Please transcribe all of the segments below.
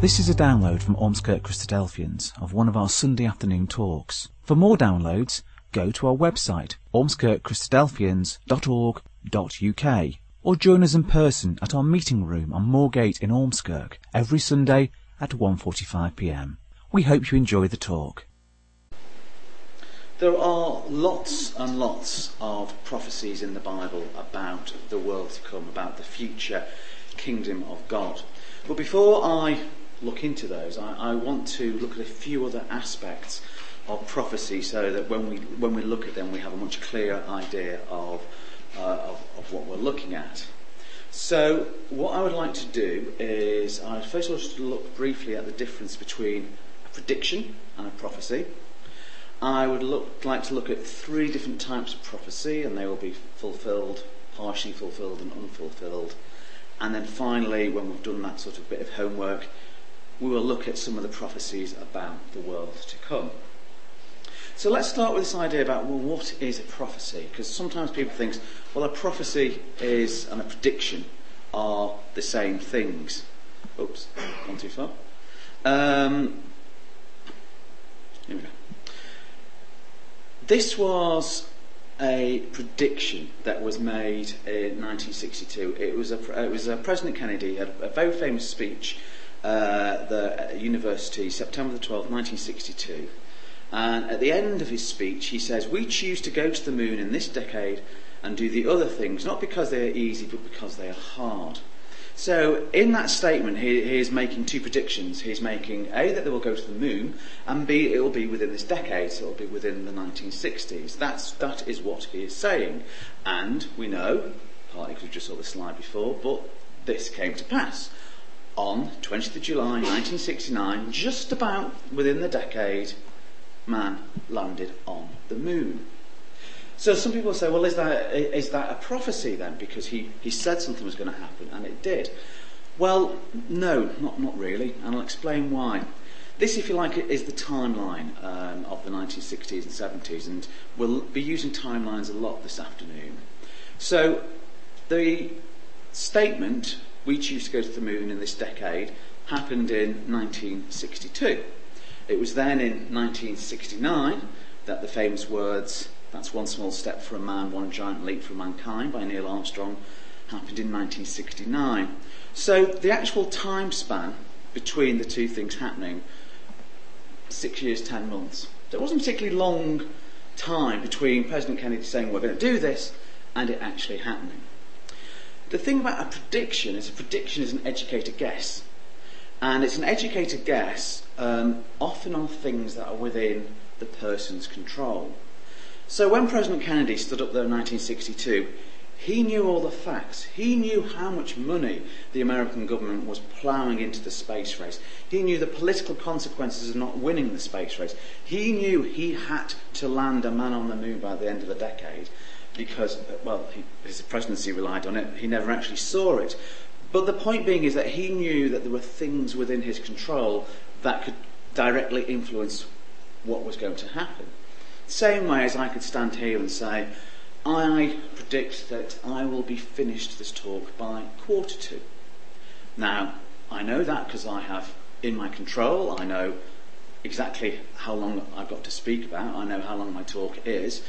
This is a download from Ormskirk Christadelphians of one of our Sunday afternoon talks. For more downloads, go to our website ormskirkchristadelphians.org.uk or join us in person at our meeting room on Moorgate in Ormskirk every Sunday at 1.45pm. We hope you enjoy the talk. There are lots and lots of prophecies in the Bible about the world to come, about the future kingdom of God. But before I look into those, I, I, want to look at a few other aspects of prophecy so that when we, when we look at them, we have a much clearer idea of, uh, of, of, what we're looking at. So, what I would like to do is, I first of all just look briefly at the difference between a prediction and a prophecy. I would look, like to look at three different types of prophecy, and they will be fulfilled, partially fulfilled, and unfulfilled. And then finally, when we've done that sort of bit of homework, we will look at some of the prophecies about the world to come. So let's start with this idea about, well, what is a prophecy? Because sometimes people think, well, a prophecy is and a prediction are the same things. Oops, gone too far. Um, here we go. This was a prediction that was made in 1962. It was a, it was a President Kennedy had a very famous speech uh, the university, September the 12th, 1962. And at the end of his speech, he says, We choose to go to the moon in this decade and do the other things, not because they are easy, but because they are hard. So, in that statement, he, he, is making two predictions. He's making A, that they will go to the moon, and B, it will be within this decade, so it will be within the 1960s. That's, that is what he is saying. And we know, partly because we just saw the slide before, but this came to pass on 20th of July 1969, just about within the decade, man landed on the moon. So some people say, well, is that, is that a prophecy then? Because he, he said something was going to happen, and it did. Well, no, not, not really, and I'll explain why. This, if you like, is the timeline um, of the 1960s and 70s, and we'll be using timelines a lot this afternoon. So, the statement we choose to go to the moon in this decade happened in 1962. It was then in 1969 that the famous words, That's one small step for a man, one giant leap for mankind, by Neil Armstrong, happened in 1969. So the actual time span between the two things happening, six years, ten months. So it wasn't a particularly long time between President Kennedy saying, We're going to do this, and it actually happening. The thing about a prediction is a prediction is an educated guess. And it's an educated guess um, often on things that are within the person's control. So when President Kennedy stood up there in 1962, he knew all the facts. He knew how much money the American government was ploughing into the space race. He knew the political consequences of not winning the space race. He knew he had to land a man on the moon by the end of the decade because, well, he, his presidency relied on it. He never actually saw it. But the point being is that he knew that there were things within his control that could directly influence what was going to happen. Same way as I could stand here and say, I predict that I will be finished this talk by quarter to. Now, I know that because I have in my control, I know exactly how long I've got to speak about, I know how long my talk is,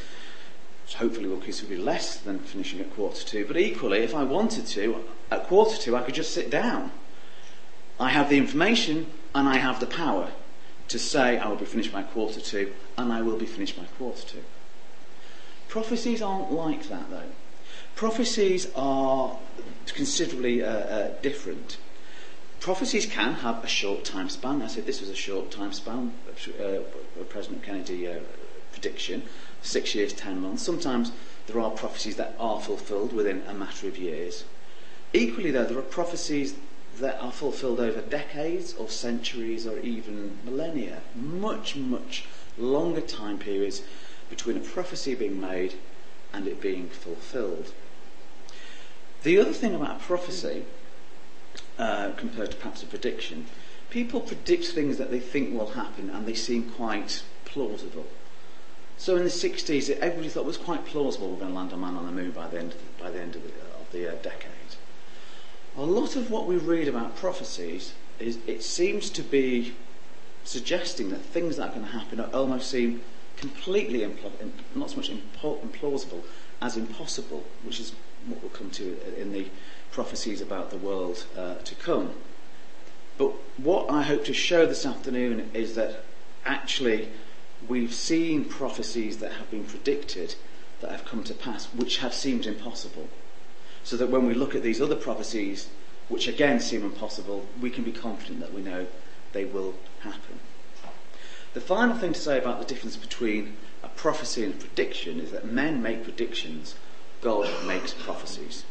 hopefully will be less than finishing at quarter to. But equally, if I wanted to, at quarter to, I could just sit down. I have the information and I have the power to say I will be finished by quarter to and I will be finished by quarter to. Prophecies aren't like that though. Prophecies are considerably uh, uh, different. Prophecies can have a short time span. I said this was a short time span, uh, President Kennedy uh, prediction six years, ten months. Sometimes there are prophecies that are fulfilled within a matter of years. Equally, though, there are prophecies that are fulfilled over decades or centuries or even millennia. Much, much longer time periods between a prophecy being made and it being fulfilled. The other thing about prophecy, uh, compared to perhaps a prediction, people predict things that they think will happen and they seem quite plausible. So in the 60s, everybody thought it was quite plausible we're going to land a man on the moon by the end by the, end of the, of the uh, decade. A lot of what we read about prophecies is it seems to be suggesting that things that are going to happen almost seem completely impl- not so much implausible as impossible, which is what we'll come to in the prophecies about the world uh, to come. But what I hope to show this afternoon is that actually we've seen prophecies that have been predicted that have come to pass, which have seemed impossible. So that when we look at these other prophecies, which again seem impossible, we can be confident that we know they will happen. The final thing to say about the difference between a prophecy and a prediction is that men make predictions, God makes prophecies.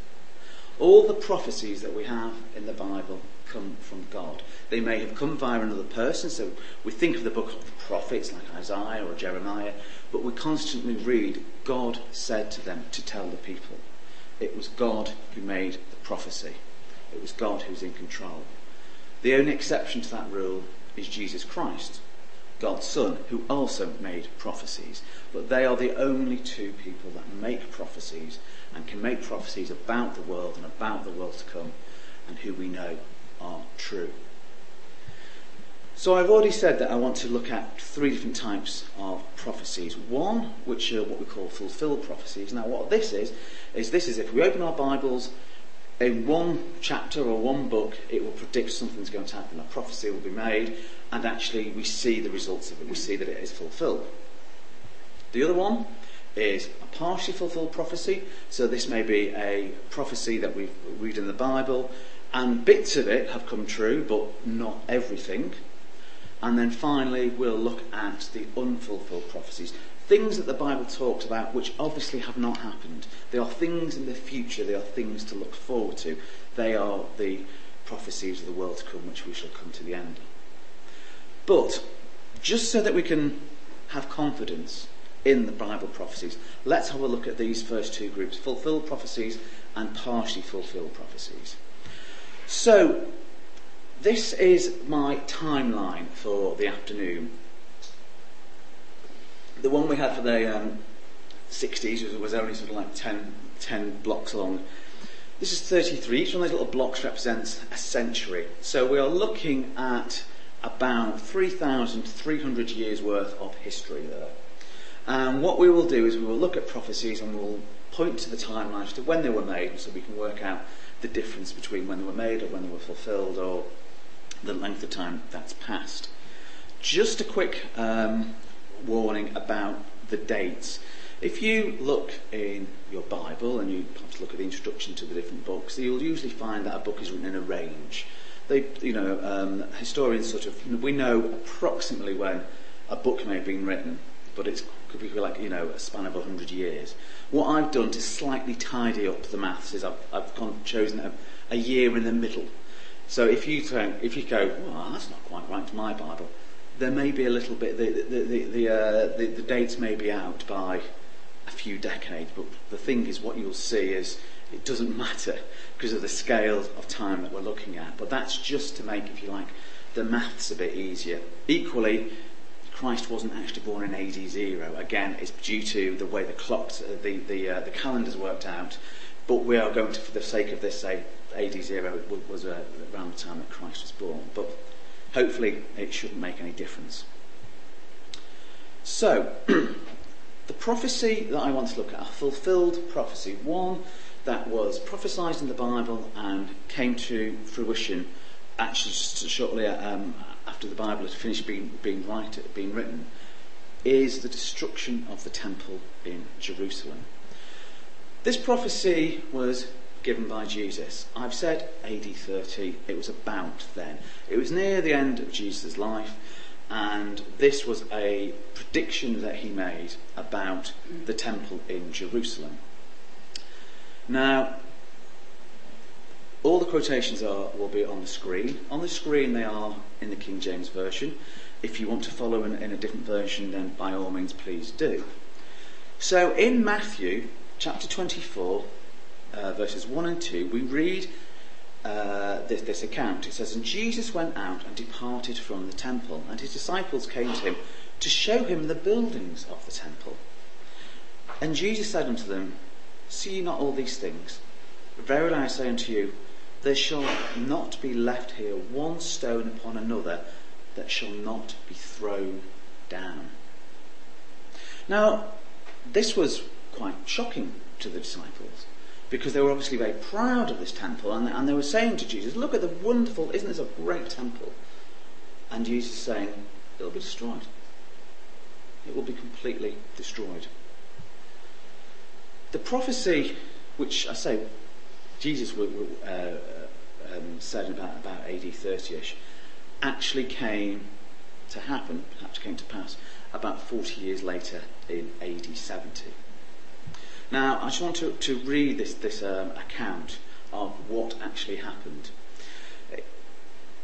All the prophecies that we have in the Bible come from God. They may have come via another person, so we think of the book of the prophets like Isaiah or Jeremiah, but we constantly read, God said to them to tell the people. It was God who made the prophecy. It was God who was in control. The only exception to that rule is Jesus Christ, God's Son, who also made prophecies. But they are the only two people that make prophecies and can make prophecies about the world and about the world to come and who we know are true. So I've already said that I want to look at three different types of prophecies. One, which are what we call fulfilled prophecies. Now what this is, is this is if we open our Bibles in one chapter or one book, it will predict something's going to happen. A prophecy will be made, and actually we see the results of it. We see that it is fulfilled. The other one is a partially fulfilled prophecy. So this may be a prophecy that we read in the Bible, and bits of it have come true, but not everything. And then finally, we'll look at the unfulfilled prophecies. Things that the Bible talks about which obviously have not happened. They are things in the future, they are things to look forward to. They are the prophecies of the world to come, which we shall come to the end. But, just so that we can have confidence in the Bible prophecies, let's have a look at these first two groups fulfilled prophecies and partially fulfilled prophecies. So, this is my timeline for the afternoon. The one we had for the um, 60s was only sort of like 10, 10 blocks long. This is 33. Each one of those little blocks represents a century. So we are looking at about 3,300 years worth of history there. And what we will do is we will look at prophecies and we'll point to the timeline as to when they were made so we can work out the difference between when they were made or when they were fulfilled or the length of time that's passed. Just a quick um, warning about the dates. If you look in your Bible and you perhaps look at the introduction to the different books, you'll usually find that a book is written in a range. They, you know, um, historians sort of we know approximately when a book may have been written, but it could be like you know a span of hundred years. What I've done to slightly tidy up the maths is I've, I've gone, chosen a, a year in the middle so if you if you go, well, that's not quite right to my Bible, there may be a little bit. The the the the, uh, the, the dates may be out by a few decades, but the thing is, what you'll see is it doesn't matter because of the scale of time that we're looking at. But that's just to make, if you like, the maths a bit easier. Equally, Christ wasn't actually born in AD zero. Again, it's due to the way the clocks, uh, the the uh, the calendars worked out. But we are going to, for the sake of this, say AD 0 was uh, around the time that Christ was born. But hopefully it shouldn't make any difference. So, the prophecy that I want to look at, a fulfilled prophecy, one that was prophesied in the Bible and came to fruition actually shortly um, after the Bible had finished being, being, write, being written, is the destruction of the temple in Jerusalem. This prophecy was given by Jesus. I've said AD 30, it was about then. It was near the end of Jesus' life, and this was a prediction that he made about the temple in Jerusalem. Now, all the quotations are will be on the screen. On the screen, they are in the King James Version. If you want to follow in, in a different version, then by all means, please do. So, in Matthew chapter 24, uh, verses 1 and 2, we read uh, this, this account. It says, And Jesus went out and departed from the temple, and his disciples came to him to show him the buildings of the temple. And Jesus said unto them, See ye not all these things? Verily I say unto you, there shall not be left here one stone upon another that shall not be thrown down. Now, this was quite shocking to the disciples because they were obviously very proud of this temple and, and they were saying to Jesus, Look at the wonderful, isn't this a great temple? And Jesus is saying, It'll be destroyed. It will be completely destroyed. The prophecy, which I say Jesus uh, um, said about, about AD 30ish, actually came to happen, perhaps came to pass, about 40 years later in AD 70. Now, I just want to, to read this, this um, account of what actually happened.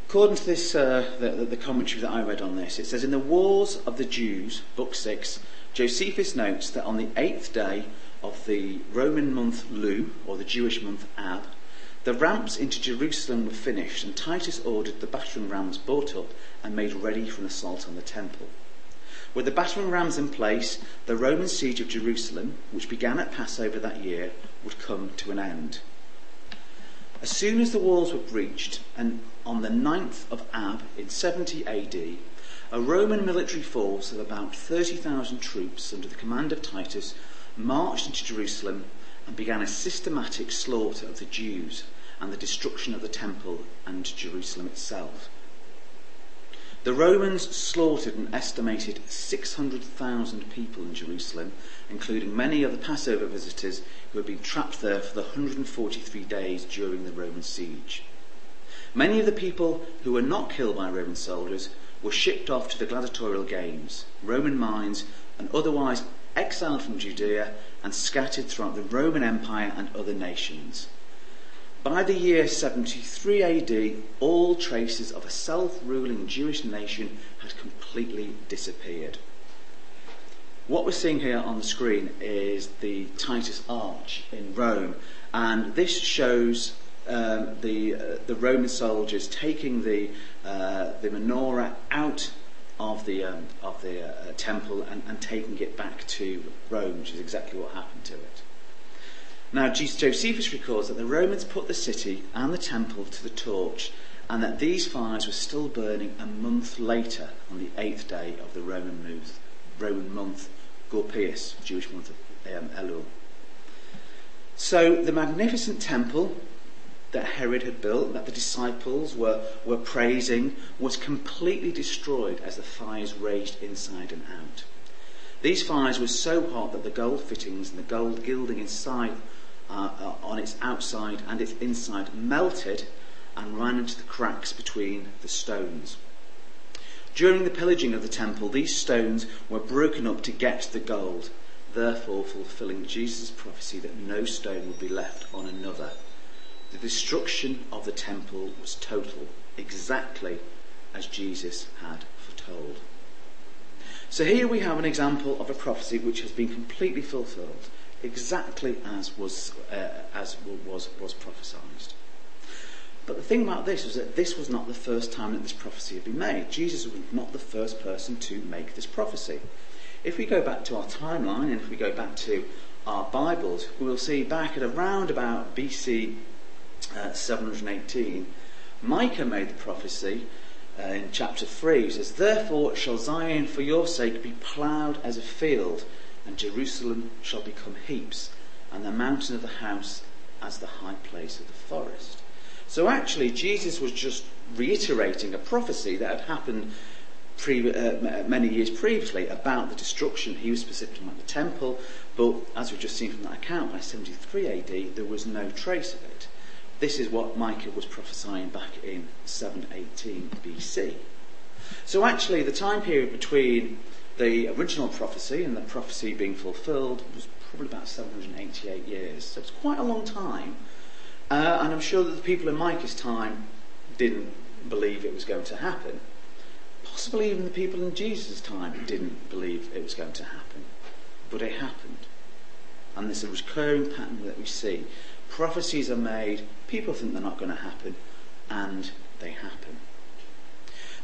According to this, uh, the, the, commentary that I read on this, it says in the Wars of the Jews, Book 6, Josephus notes that on the eighth day of the Roman month Lu, or the Jewish month Ab, the ramps into Jerusalem were finished, and Titus ordered the battering rams brought up and made ready for an assault on the temple. With the battering rams in place, the Roman siege of Jerusalem, which began at Passover that year, would come to an end. As soon as the walls were breached, and on the 9th of Ab in 70 AD, a Roman military force of about 30,000 troops under the command of Titus marched into Jerusalem and began a systematic slaughter of the Jews and the destruction of the temple and Jerusalem itself. The Romans slaughtered an estimated 600,000 people in Jerusalem, including many of the Passover visitors who had been trapped there for the 143 days during the Roman siege. Many of the people who were not killed by Roman soldiers were shipped off to the gladiatorial games, Roman mines, and otherwise exiled from Judea and scattered throughout the Roman Empire and other nations. By the year 73 AD, all traces of a self ruling Jewish nation had completely disappeared. What we're seeing here on the screen is the Titus Arch in Rome, and this shows um, the, uh, the Roman soldiers taking the, uh, the menorah out of the, um, of the uh, temple and, and taking it back to Rome, which is exactly what happened to it. Now, Josephus records that the Romans put the city and the temple to the torch, and that these fires were still burning a month later, on the eighth day of the Roman month, Roman month Gorpiaeus, Jewish month of um, Elul. So, the magnificent temple that Herod had built, that the disciples were, were praising, was completely destroyed as the fires raged inside and out. These fires were so hot that the gold fittings and the gold gilding inside uh, uh, on its outside and its inside melted and ran into the cracks between the stones. During the pillaging of the temple, these stones were broken up to get the gold, therefore fulfilling Jesus' prophecy that no stone would be left on another. The destruction of the temple was total, exactly as Jesus had foretold. So here we have an example of a prophecy which has been completely fulfilled exactly as was, uh, as was, was prophesied. But the thing about this was that this was not the first time that this prophecy had been made. Jesus was not the first person to make this prophecy. If we go back to our timeline and if we go back to our Bibles, we'll see back at around about BC uh, 718, Micah made the prophecy uh, in chapter 3. He says, Therefore shall Zion for your sake be ploughed as a field and Jerusalem shall become heaps, and the mountain of the house as the high place of the forest. So actually, Jesus was just reiterating a prophecy that had happened pre- uh, many years previously about the destruction. He was specific about the temple, but as we've just seen from that account, by 73 AD, there was no trace of it. This is what Micah was prophesying back in 718 BC. So actually, the time period between the original prophecy and the prophecy being fulfilled was probably about 788 years. So it's quite a long time. Uh, and I'm sure that the people in Micah's time didn't believe it was going to happen. Possibly even the people in Jesus' time didn't believe it was going to happen. But it happened. And there's a recurring pattern that we see. Prophecies are made, people think they're not going to happen, and they happen.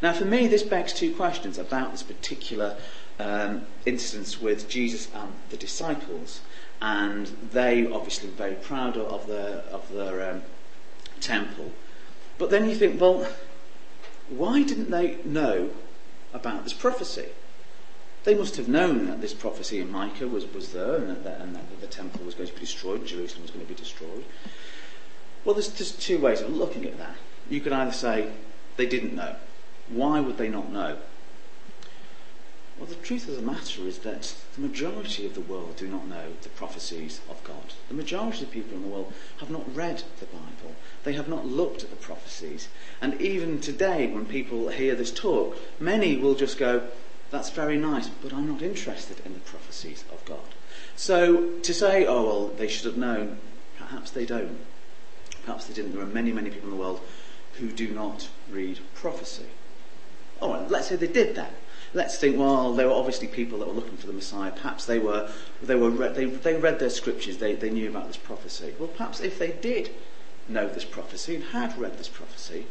Now, for me, this begs two questions about this particular um, instance with Jesus and the disciples, and they obviously were very proud of their of their um, temple. But then you think, well, why didn't they know about this prophecy? They must have known that this prophecy in Micah was, was there and that, and that the temple was going to be destroyed, Jerusalem was going to be destroyed. Well, there's just two ways of looking at that. You could either say they didn't know. Why would they not know? Well, the truth of the matter is that the majority of the world do not know the prophecies of God. The majority of people in the world have not read the Bible. They have not looked at the prophecies. And even today, when people hear this talk, many will just go, that's very nice, but I'm not interested in the prophecies of God. So to say, oh, well, they should have known, perhaps they don't. Perhaps they didn't. There are many, many people in the world who do not read prophecy. Oh, right, let's say they did that. Let's think, well, there were obviously people that were looking for the Messiah. Perhaps they were, they were, they, they read their scriptures. They, they knew about this prophecy. Well, perhaps if they did know this prophecy and had read this prophecy,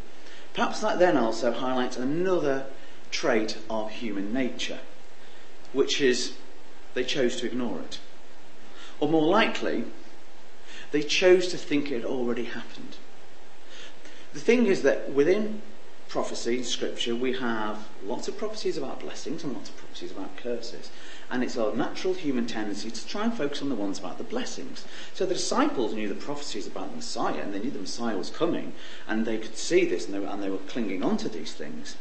perhaps that then also highlights another trait of human nature, which is they chose to ignore it. Or more likely, they chose to think it had already happened. The thing is that within prophecy in Scripture, we have lots of prophecies about blessings and lots of prophecies about curses. And it's our natural human tendency to try and focus on the ones about the blessings. So the disciples knew the prophecies about the Messiah, and they knew the Messiah was coming, and they could see this, and they were, and they were clinging on to these things.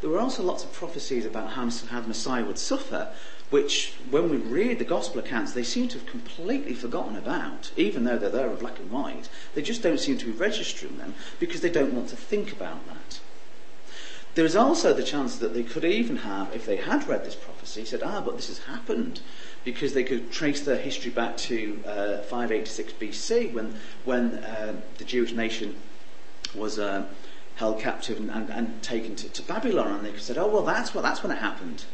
There were also lots of prophecies about how, the Messiah would suffer, which, when we read the gospel accounts, they seem to have completely forgotten about, even though they're there in black and white. They just don't seem to be registering them because they don't want to think about that. There is also the chance that they could even have, if they had read this prophecy, said, ah, but this has happened. Because they could trace their history back to uh, 586 BC when, when uh, the Jewish nation was uh, held captive and, and, and taken to, to, Babylon. And they say, oh, well, that's, what, that's when it happened.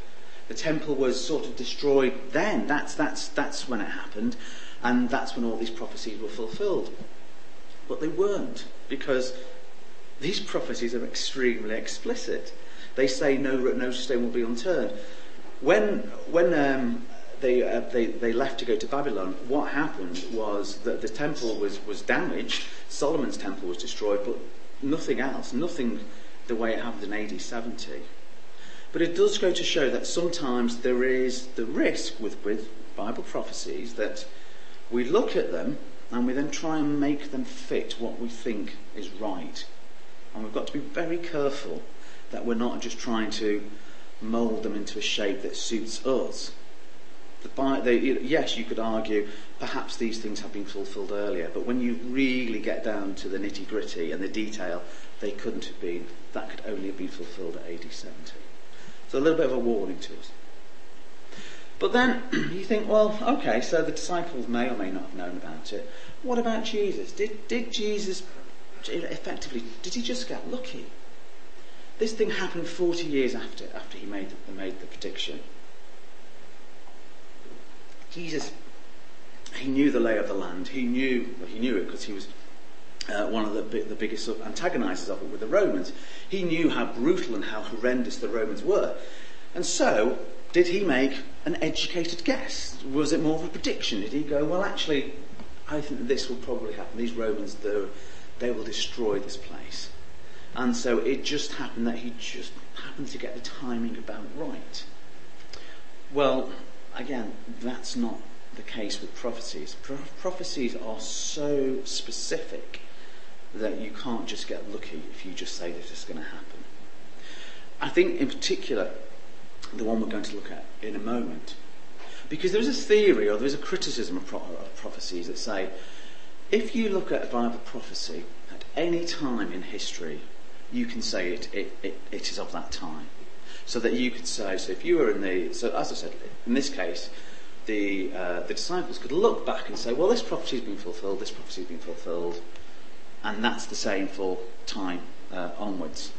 The temple was sort of destroyed then. That's, that's, that's when it happened. And that's when all these prophecies were fulfilled. But they weren't, because these prophecies are extremely explicit. They say no, no stone will be unturned. When, when um, they, uh, they, they left to go to Babylon, what happened was that the temple was, was damaged, Solomon's temple was destroyed, but nothing else, nothing the way it happened in AD 70. But it does go to show that sometimes there is the risk with, with Bible prophecies that we look at them and we then try and make them fit what we think is right. And we've got to be very careful that we're not just trying to mould them into a shape that suits us. The, the, yes, you could argue perhaps these things have been fulfilled earlier, but when you really get down to the nitty gritty and the detail, they couldn't have been. That could only have been fulfilled at AD 70. So a little bit of a warning to us. But then you think, well, okay, so the disciples may or may not have known about it. What about Jesus? Did, did Jesus effectively, did he just get lucky? This thing happened 40 years after, after he made the, made the prediction. Jesus, he knew the lay of the land. He knew, well, he knew it because he was uh, one of the, the biggest antagonizers of it with the Romans. He knew how brutal and how horrendous the Romans were. And so, did he make an educated guess? Was it more of a prediction? Did he go, well, actually, I think this will probably happen. These Romans, they will destroy this place. And so it just happened that he just happened to get the timing about right. Well, again, that's not the case with prophecies. Pro- prophecies are so specific that you can't just get lucky if you just say that it's going to happen. I think, in particular, the one we're going to look at in a moment. Because there is a theory or there is a criticism of, pro- of prophecies that say if you look at a Bible prophecy at any time in history, you can say it, it, it, it is of that time. So that you could say, so if you were in the, so as I said, in this case, the, uh, the disciples could look back and say, well, this prophecy has been fulfilled, this prophecy has been fulfilled, and that's the same for time uh, onwards.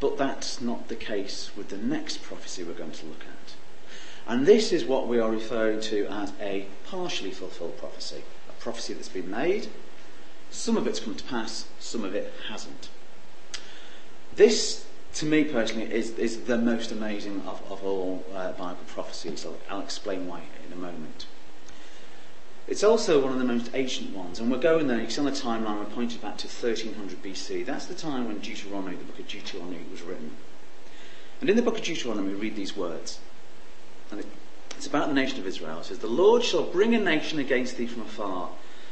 But that's not the case with the next prophecy we're going to look at. And this is what we are referring to as a partially fulfilled prophecy a prophecy that's been made. Some of it's come to pass, some of it hasn't. This, to me personally, is, is the most amazing of, of all uh, Bible prophecies. I'll, I'll explain why in a moment. It's also one of the most ancient ones, and we're going there. You see on the timeline, we're pointed back to 1300 BC. That's the time when Deuteronomy, the book of Deuteronomy, was written. And in the book of Deuteronomy, we read these words. And it's about the nation of Israel. It says, The Lord shall bring a nation against thee from afar,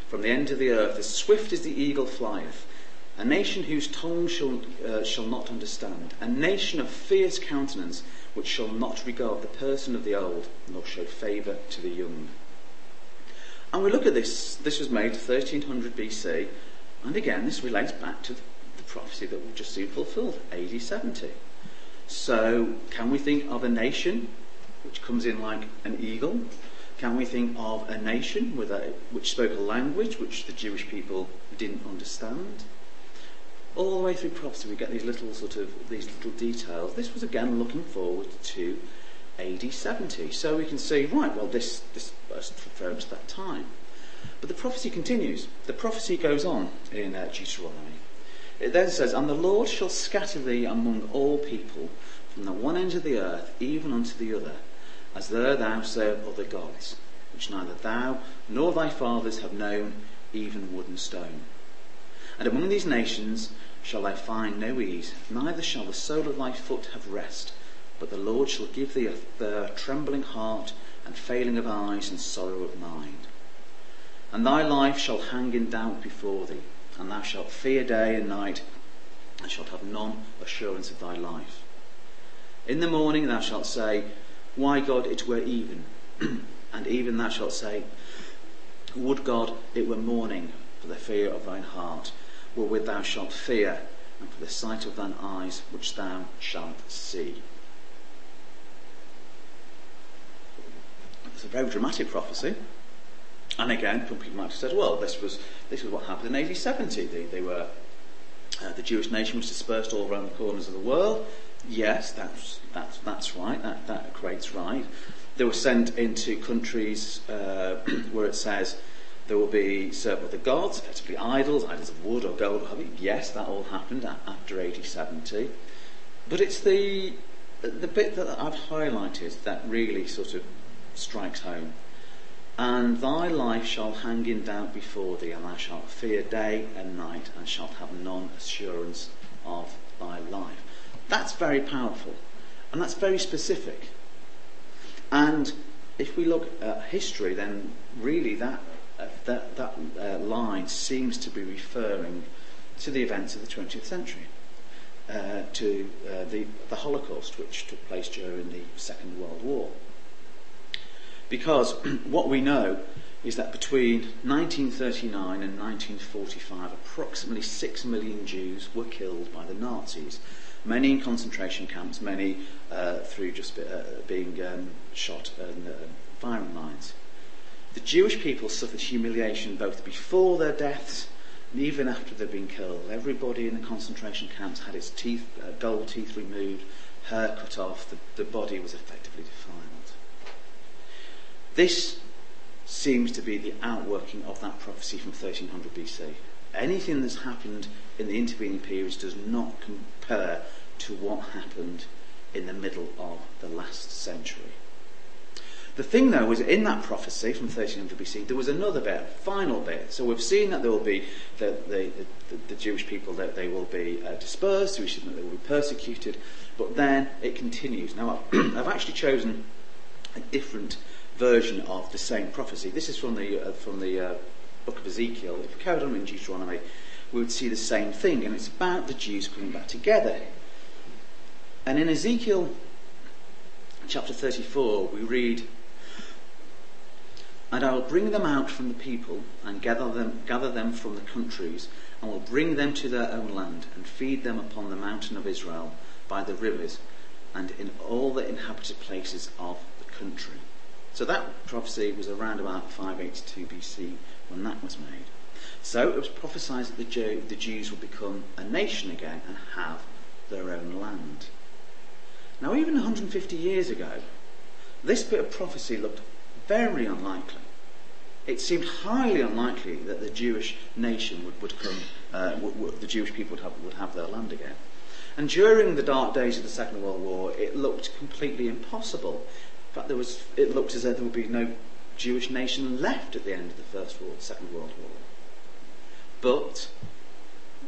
from the end of the earth, as swift as the eagle flieth. A nation whose tongue shall, uh, shall not understand. A nation of fierce countenance, which shall not regard the person of the old, nor show favour to the young. And we look at this, this was made 1300 BC, and again, this relates back to the, the prophecy that we've just seen fulfilled, AD 70. So, can we think of a nation which comes in like an eagle? Can we think of a nation a, which spoke a language which the Jewish people didn't understand? All the way through prophecy, we get these little sort of these little details. This was again looking forward to AD 70. So we can see, right, well, this, this refers to that time. But the prophecy continues. The prophecy goes on in uh, Deuteronomy. It then says, And the Lord shall scatter thee among all people, from the one end of the earth even unto the other, as there thou serve other gods, which neither thou nor thy fathers have known, even wood and stone. And among these nations shall thou find no ease, neither shall the sole of thy foot have rest but the Lord shall give thee a, a trembling heart and failing of eyes and sorrow of mind. And thy life shall hang in doubt before thee, and thou shalt fear day and night, and shalt have none assurance of thy life. In the morning thou shalt say, Why, God, it were even. and even thou shalt say, Would God it were morning for the fear of thine heart, wherewith thou shalt fear, and for the sight of thine eyes which thou shalt see. It's a very dramatic prophecy. And again, people might have said, well, this was, this was what happened in AD 70. They, they were, uh, the Jewish nation was dispersed all around the corners of the world. Yes, that's, that's, that's right. That, that equates right. They were sent into countries uh, where it says there will be served the gods, effectively idols, idols of wood or gold or whatever. Yes, that all happened after AD 70. But it's the, the bit that I've highlighted that really sort of strikes home. And thy life shall hang in doubt before thee, and thou shalt fear day and night, and shalt have none assurance of thy life. That's very powerful, and that's very specific. And if we look at history, then really that that, that uh, line seems to be referring to the events of the 20th century, uh, to uh, the, the Holocaust, which took place during the Second World War. Because what we know is that between 1939 and 1945, approximately 6 million Jews were killed by the Nazis. Many in concentration camps, many uh, through just uh, being um, shot in uh, firing lines. The Jewish people suffered humiliation both before their deaths and even after they'd been killed. Everybody in the concentration camps had its teeth, uh, gold teeth removed, hair cut off, the, the body was effectively defiled. This seems to be the outworking of that prophecy from 1300 BC. Anything that's happened in the intervening periods does not compare to what happened in the middle of the last century. The thing, though, was in that prophecy from 1300 BC, there was another bit, a final bit. So we've seen that there will be the, the, the, the Jewish people that they will be uh, dispersed, we've seen that they will be persecuted, but then it continues. Now, I've actually chosen a different version of the same prophecy. This is from the, uh, from the uh, book of Ezekiel. If we carried on in Deuteronomy, we would see the same thing, and it's about the Jews coming back together. And in Ezekiel chapter 34, we read, And I will bring them out from the people, and gather them, gather them from the countries, and will bring them to their own land, and feed them upon the mountain of Israel, by the rivers, and in all the inhabited places of the country. So that prophecy was around about 582 BC when that was made. So it was prophesied that the, Jew, the Jews would become a nation again and have their own land. Now, even 150 years ago, this bit of prophecy looked very unlikely. It seemed highly unlikely that the Jewish nation would, would come, uh, would, would, the Jewish people would have, would have their land again. And during the dark days of the Second World War, it looked completely impossible In fact, there was, it looked as though there would be no Jewish nation left at the end of the First World, Second World War. But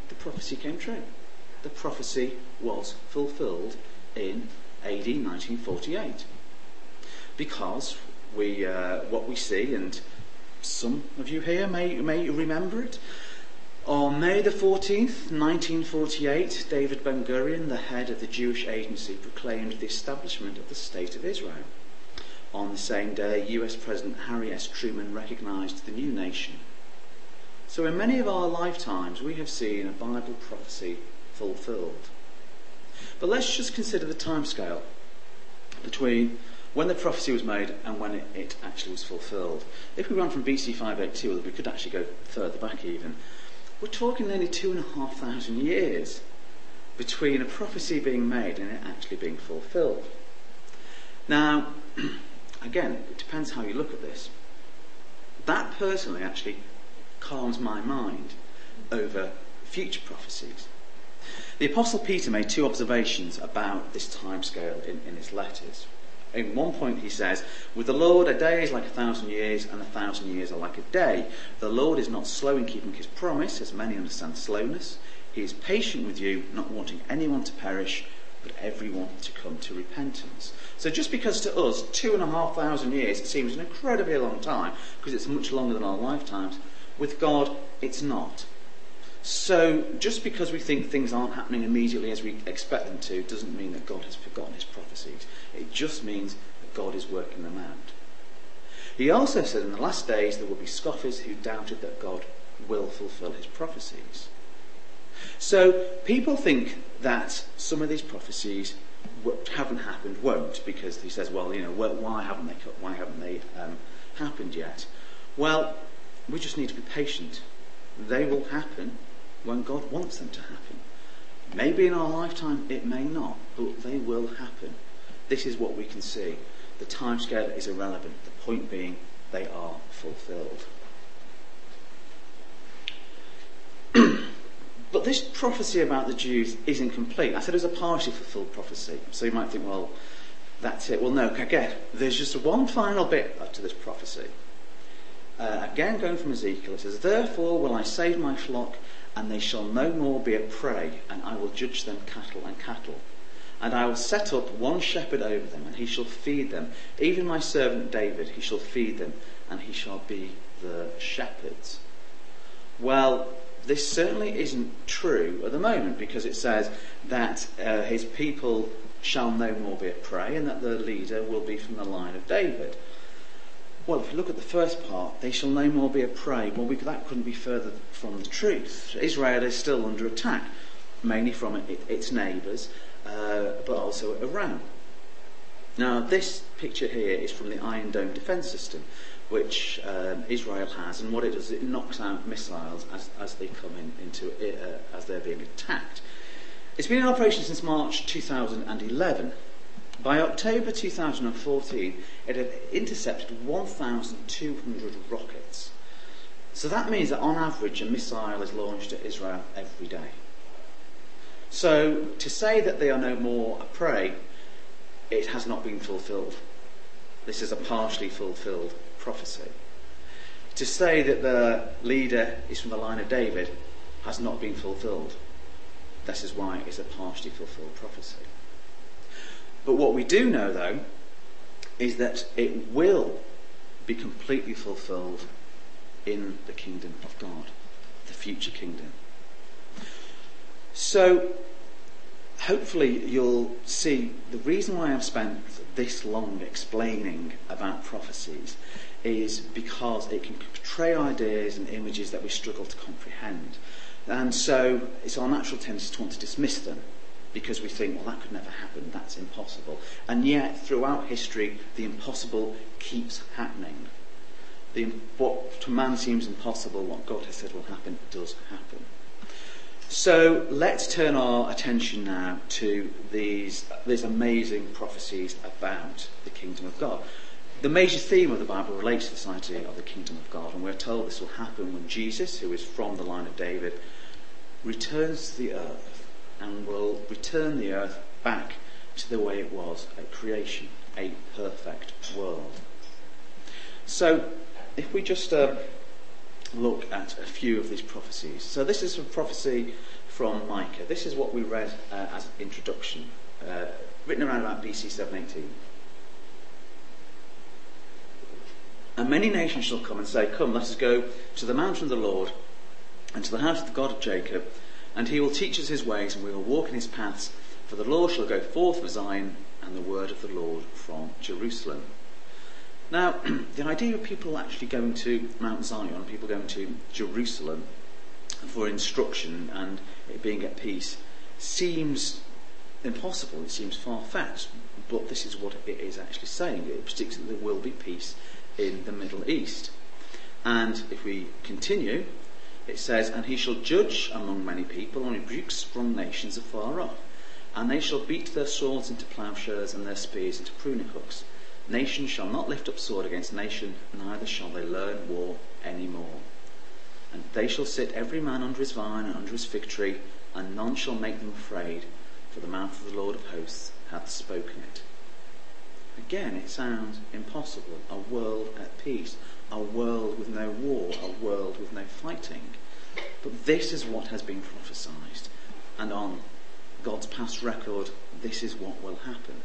the prophecy came true. The prophecy was fulfilled in AD 1948. Because we, uh, what we see, and some of you here may, may remember it, on May the 14th, 1948, David Ben Gurion, the head of the Jewish Agency, proclaimed the establishment of the State of Israel. On the same day, US President Harry S. Truman recognized the new nation. So, in many of our lifetimes, we have seen a Bible prophecy fulfilled. But let's just consider the timescale between when the prophecy was made and when it, it, actually was fulfilled. If we run from BC 582, we could actually go further back even. We're talking nearly two and a half thousand years between a prophecy being made and it actually being fulfilled. Now, again, it depends how you look at this. That personally actually calms my mind over future prophecies. The Apostle Peter made two observations about this timescale in, in his letters. In one point he says, With the Lord a day is like a thousand years, and a thousand years are like a day. The Lord is not slow in keeping his promise, as many understand slowness. He is patient with you, not wanting anyone to perish, but everyone to come to repentance. So just because to us two and a half thousand years seems an incredibly long time, because it's much longer than our lifetimes, with God it's not. So just because we think things aren't happening immediately as we expect them to, doesn't mean that God has forgotten his prophecies. It just means that God is working them out. He also said in the last days there will be scoffers who doubted that God will fulfill his prophecies. So people think that some of these prophecies haven't happened, won't, because he says, well, you know, why haven't they, why haven't they um, happened yet? Well, we just need to be patient. They will happen when God wants them to happen. Maybe in our lifetime it may not, but they will happen. This is what we can see. The timescale is irrelevant. The point being, they are fulfilled. but this prophecy about the Jews isn't complete. I said it was a partially fulfilled prophecy. So you might think, well, that's it. Well, no, again, there's just one final bit to this prophecy. Uh, again, going from Ezekiel, it says, Therefore will I save my flock and they shall no more be a prey, and I will judge them cattle and cattle. And I will set up one shepherd over them, and he shall feed them. Even my servant David, he shall feed them, and he shall be the shepherds. Well, this certainly isn't true at the moment because it says that uh, his people shall no more be a prey and that the leader will be from the line of David. Well, if you look at the first part, they shall no more be a prey. Well, we, that couldn't be further from the truth. Israel is still under attack, mainly from it, its neighbours, uh, but also Iran. Now, this picture here is from the Iron Dome defence system, which um, Israel has, and what it does, is it knocks out missiles as, as they come in, into it, uh, as they're being attacked. It's been in operation since March 2011. By October 2014, it had intercepted 1,200 rockets. So that means that on average, a missile is launched at Israel every day. So to say that they are no more a prey, it has not been fulfilled. This is a partially fulfilled prophecy. To say that the leader is from the line of David has not been fulfilled. This is why it's a partially fulfilled prophecy. But what we do know, though, is that it will be completely fulfilled in the kingdom of God, the future kingdom. So, hopefully, you'll see the reason why I've spent this long explaining about prophecies is because it can portray ideas and images that we struggle to comprehend. And so, it's our natural tendency to want to dismiss them because we think, well, that could never happen, that's impossible. And yet, throughout history, the impossible keeps happening. The, what to man seems impossible, what God has said will happen, does happen. So let's turn our attention now to these, these amazing prophecies about the kingdom of God. The major theme of the Bible relates to this idea of the kingdom of God, and we're told this will happen when Jesus, who is from the line of David, returns to the earth and will return the earth back to the way it was at creation, a perfect world. So, if we just uh, look at a few of these prophecies. So, this is a prophecy from Micah. This is what we read uh, as an introduction, uh, written around about BC 718. And many nations shall come and say, Come, let us go to the mountain of the Lord and to the house of the God of Jacob, and he will teach us his ways, and we will walk in his paths. For the Lord shall go forth from Zion, and the word of the Lord from Jerusalem. Now, the idea of people actually going to Mount Zion, people going to Jerusalem for instruction and being at peace, seems impossible. It seems far fetched. But this is what it is actually saying. It predicts that there will be peace in the Middle East. And if we continue, it says, And he shall judge among many people, and rebuke strong nations afar off. And they shall beat their swords into plowshares, and their spears into pruning hooks. Nation shall not lift up sword against nation, neither shall they learn war any more. And they shall sit every man under his vine and under his fig tree, and none shall make them afraid, for the mouth of the Lord of hosts hath spoken it. Again, it sounds impossible. A world at peace, a world with no war, a world with no fighting. But this is what has been prophesied. And on God's past record, this is what will happen.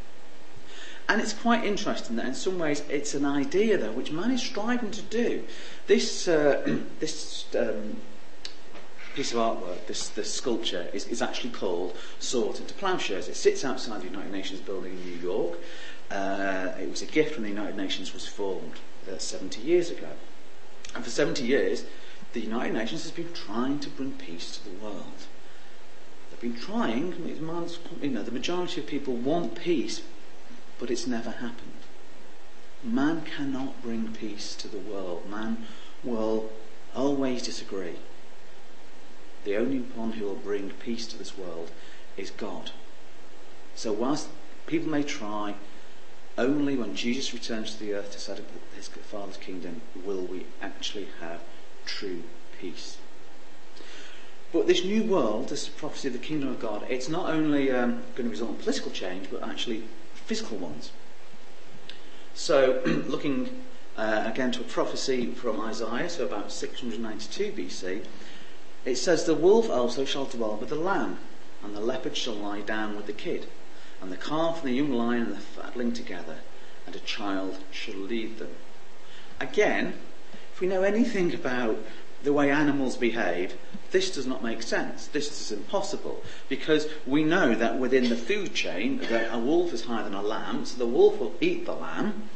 And it's quite interesting that in some ways it's an idea, though, which man is striving to do. This, uh, this um, piece of artwork, this, this sculpture, is, is actually called Swords into Plowshares. It sits outside the United Nations building in New York. Uh, it was a gift when the United Nations was formed uh, 70 years ago. And for 70 years, the United Nations has been trying to bring peace to the world. They've been trying, you know, the majority of people want peace, but it's never happened. Man cannot bring peace to the world. Man will always disagree. The only one who will bring peace to this world is God. So whilst people may try, only when Jesus returns to the earth to set up his Father's kingdom will we actually have true peace. But this new world, this prophecy of the kingdom of God, it's not only um, going to result in political change, but actually physical ones. So, looking uh, again to a prophecy from Isaiah, so about 692 BC, it says, The wolf also shall dwell with the lamb, and the leopard shall lie down with the kid and the calf and the young lion and the fatling together, and a child shall lead them. Again, if we know anything about the way animals behave, this does not make sense. This is impossible because we know that within the food chain that a wolf is higher than a lamb, so the wolf will eat the lamb.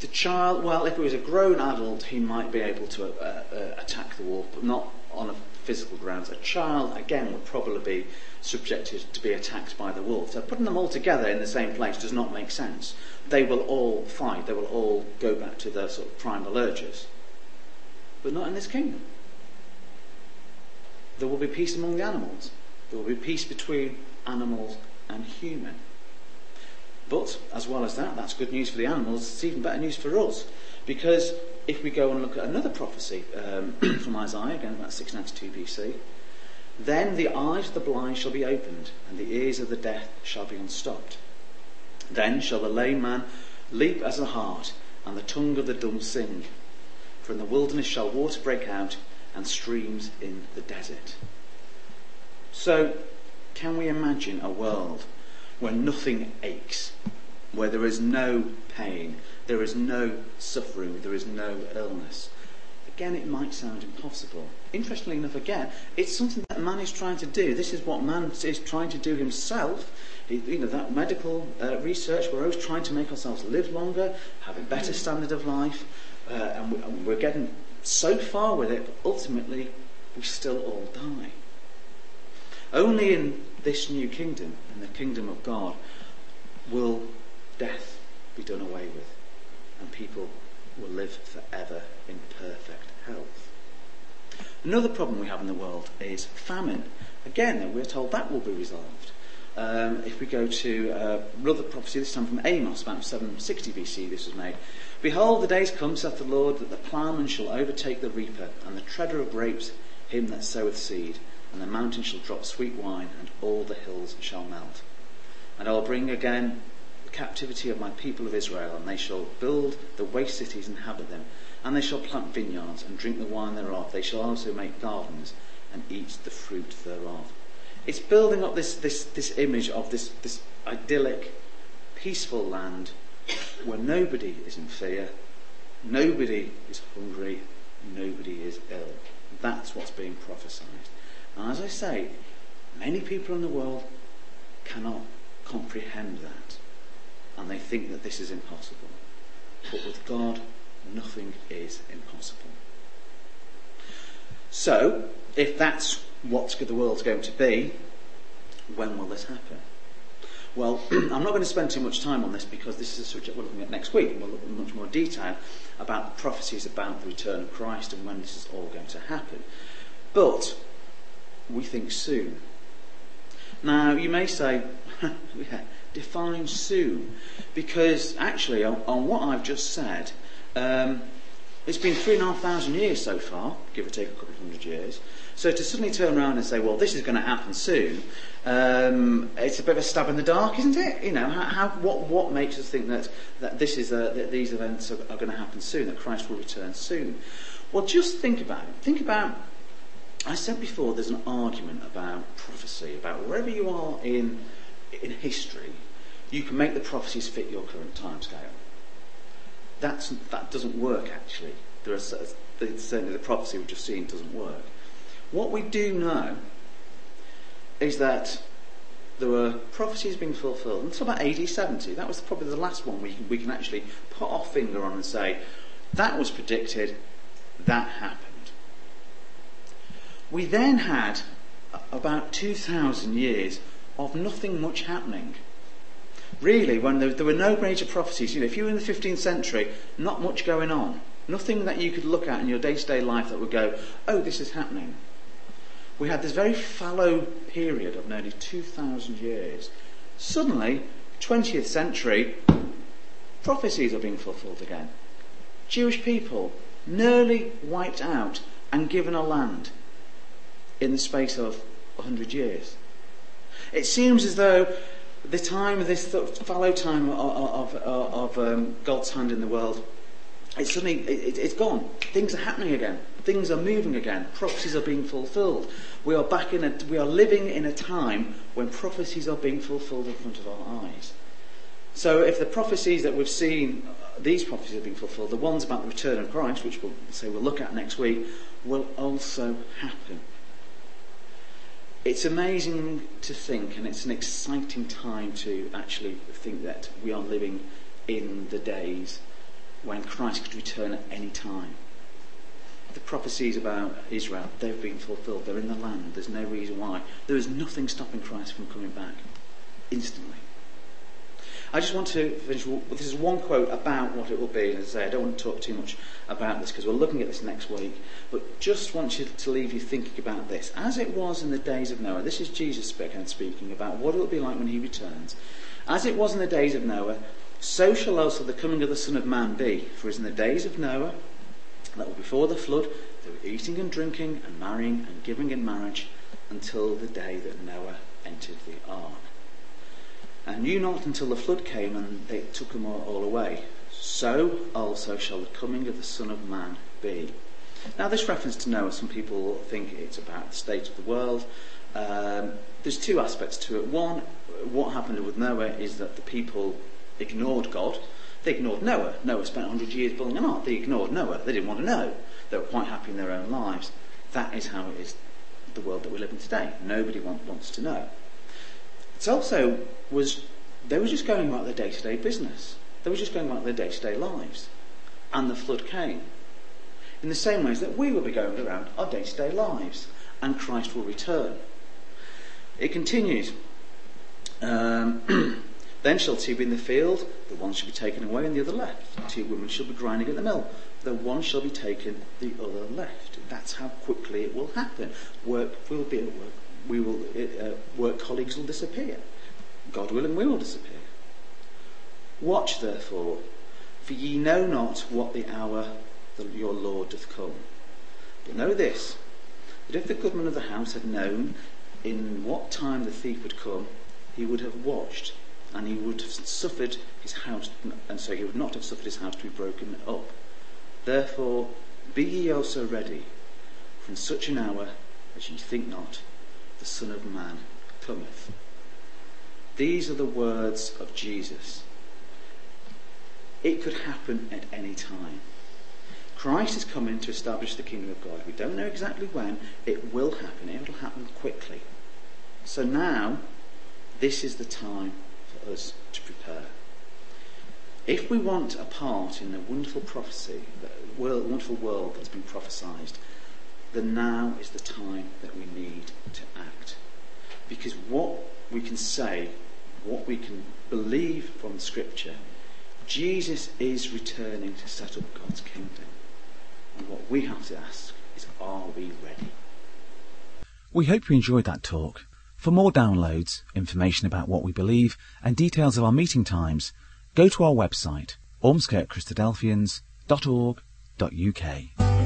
The child, well, if it was a grown adult, he might be able to uh, uh, attack the wolf, but not on a physical grounds. A child, again, would probably be subjected to be attacked by the wolf. So putting them all together in the same place does not make sense. They will all fight. They will all go back to their sort of primal urges. But not in this kingdom. There will be peace among the animals. There will be peace between animals and human. But, as well as that, that's good news for the animals, it's even better news for us. Because if we go and look at another prophecy um, from Isaiah, again about 692 BC, then the eyes of the blind shall be opened, and the ears of the deaf shall be unstopped. Then shall the lame man leap as a hart, and the tongue of the dumb sing. For in the wilderness shall water break out, and streams in the desert. So, can we imagine a world where nothing aches, where there is no pain, there is no suffering, there is no illness? Again, it might sound impossible. Interestingly enough, again, it's something that man is trying to do. This is what man is trying to do himself. You know, that medical uh, research, we're always trying to make ourselves live longer, have a better standard of life, uh, and we're getting so far with it, but ultimately, we still all die. Only in this new kingdom, in the kingdom of God, will death be done away with, and people will live forever in perfect health. Another problem we have in the world is famine. Again, we're told that will be resolved. Um, if we go to uh, another prophecy, this time from Amos, about 760 BC, this was made. Behold, the days come, saith the Lord, that the ploughman shall overtake the reaper, and the treader of grapes him that soweth seed, and the mountain shall drop sweet wine, and all the hills shall melt. And I will bring again the captivity of my people of Israel, and they shall build the waste cities and inhabit them, and they shall plant vineyards and drink the wine thereof. They shall also make gardens and eat the fruit thereof. It's building up this, this, this image of this, this idyllic, peaceful land where nobody is in fear, nobody is hungry, nobody is ill. That's what's being prophesied. And as I say, many people in the world cannot comprehend that. And they think that this is impossible. But with God, nothing is impossible. So, if that's what the world's going to be, when will this happen? Well, I'm not going to spend too much time on this because this is a subject we're looking at next week. We'll look in much more detail about the prophecies about the return of Christ and when this is all going to happen. But we think soon. Now, you may say, yeah, define soon, because actually, on, on what I've just said, um, it's been three and a half thousand years so far, give or take a couple of hundred years. So to suddenly turn around and say, well, this is going to happen soon, um, it's a bit of a stab in the dark, isn't it? You know, how, how, what, what makes us think that, that, this is a, that these events are, are going to happen soon, that Christ will return soon? Well, just think about it. Think about, I said before, there's an argument about prophecy, about wherever you are in, in history, you can make the prophecies fit your current timescale. That's, that doesn't work, actually. There are, certainly the prophecy we've just seen doesn't work. What we do know is that there were prophecies being fulfilled until about AD 70. That was probably the last one we we can actually put our finger on and say, that was predicted, that happened. We then had about 2,000 years of nothing much happening. Really, when there, there, were no major prophecies, you know, if you were in the 15th century, not much going on. Nothing that you could look at in your day to day life that would go, oh, this is happening we had this very fallow period of nearly 2,000 years. Suddenly, 20th century, prophecies are being fulfilled again. Jewish people nearly wiped out and given a land in the space of 100 years. It seems as though the time, this fallow time of, of, of um, God's hand in the world, it's suddenly, it, it's gone. Things are happening again. Things are moving again. Prophecies are being fulfilled. We are back in a, we are living in a time when prophecies are being fulfilled in front of our eyes. So if the prophecies that we've seen, these prophecies are being fulfilled, the ones about the return of Christ, which we'll say we'll look at next week, will also happen. It's amazing to think, and it's an exciting time to actually think that we are living in the days when Christ could return at any time. The prophecies about Israel, they've been fulfilled. They're in the land. There's no reason why. There is nothing stopping Christ from coming back instantly. I just want to finish. This is one quote about what it will be. As I say, I don't want to talk too much about this because we're looking at this next week. But just want you to leave you thinking about this. As it was in the days of Noah, this is Jesus speaking, uh, speaking about what it will be like when he returns. As it was in the days of Noah, so shall also the coming of the Son of Man be. For as in the days of Noah, that were before the flood, they were eating and drinking and marrying and giving in marriage until the day that Noah entered the ark. And knew not until the flood came and they took them all, away. So also shall the coming of the Son of Man be. Now, this reference to Noah, some people think it's about the state of the world. Um, there's two aspects to it. One, what happened with Noah is that the people ignored God. They ignored Noah. Noah spent 100 years building an ark. They ignored Noah. They didn't want to know. They were quite happy in their own lives. That is how it is the world that we live in today. Nobody want, wants to know. It also was, they were just going about their day to day business. They were just going about their day to day lives. And the flood came. In the same ways that we will be going around our day to day lives. And Christ will return. It continues. Um, Then shall two be in the field, the one shall be taken away and the other left. Two women shall be grinding at the mill, the one shall be taken, the other left. That's how quickly it will happen. Work will be at work. We will, uh, work colleagues will disappear. God willing, we will disappear. Watch therefore, for ye know not what the hour that your Lord doth come. But know this, that if the goodman of the house had known in what time the thief would come, he would have watched and he would have suffered his house, and so he would not have suffered his house to be broken up. Therefore, be ye also ready, in such an hour as ye think not, the Son of Man cometh. These are the words of Jesus. It could happen at any time. Christ is coming to establish the kingdom of God. We don't know exactly when. It will happen. It will happen quickly. So now, this is the time for us to prepare. If we want a part in the wonderful prophecy, the wonderful world that's been prophesied, then now is the time that we need to act. Because what we can say, what we can believe from Scripture, Jesus is returning to set up God's kingdom. And what we have to ask is, are we ready? We hope you enjoyed that talk. For more downloads, information about what we believe, and details of our meeting times, go to our website, ormskirkchristadelphians.org.uk.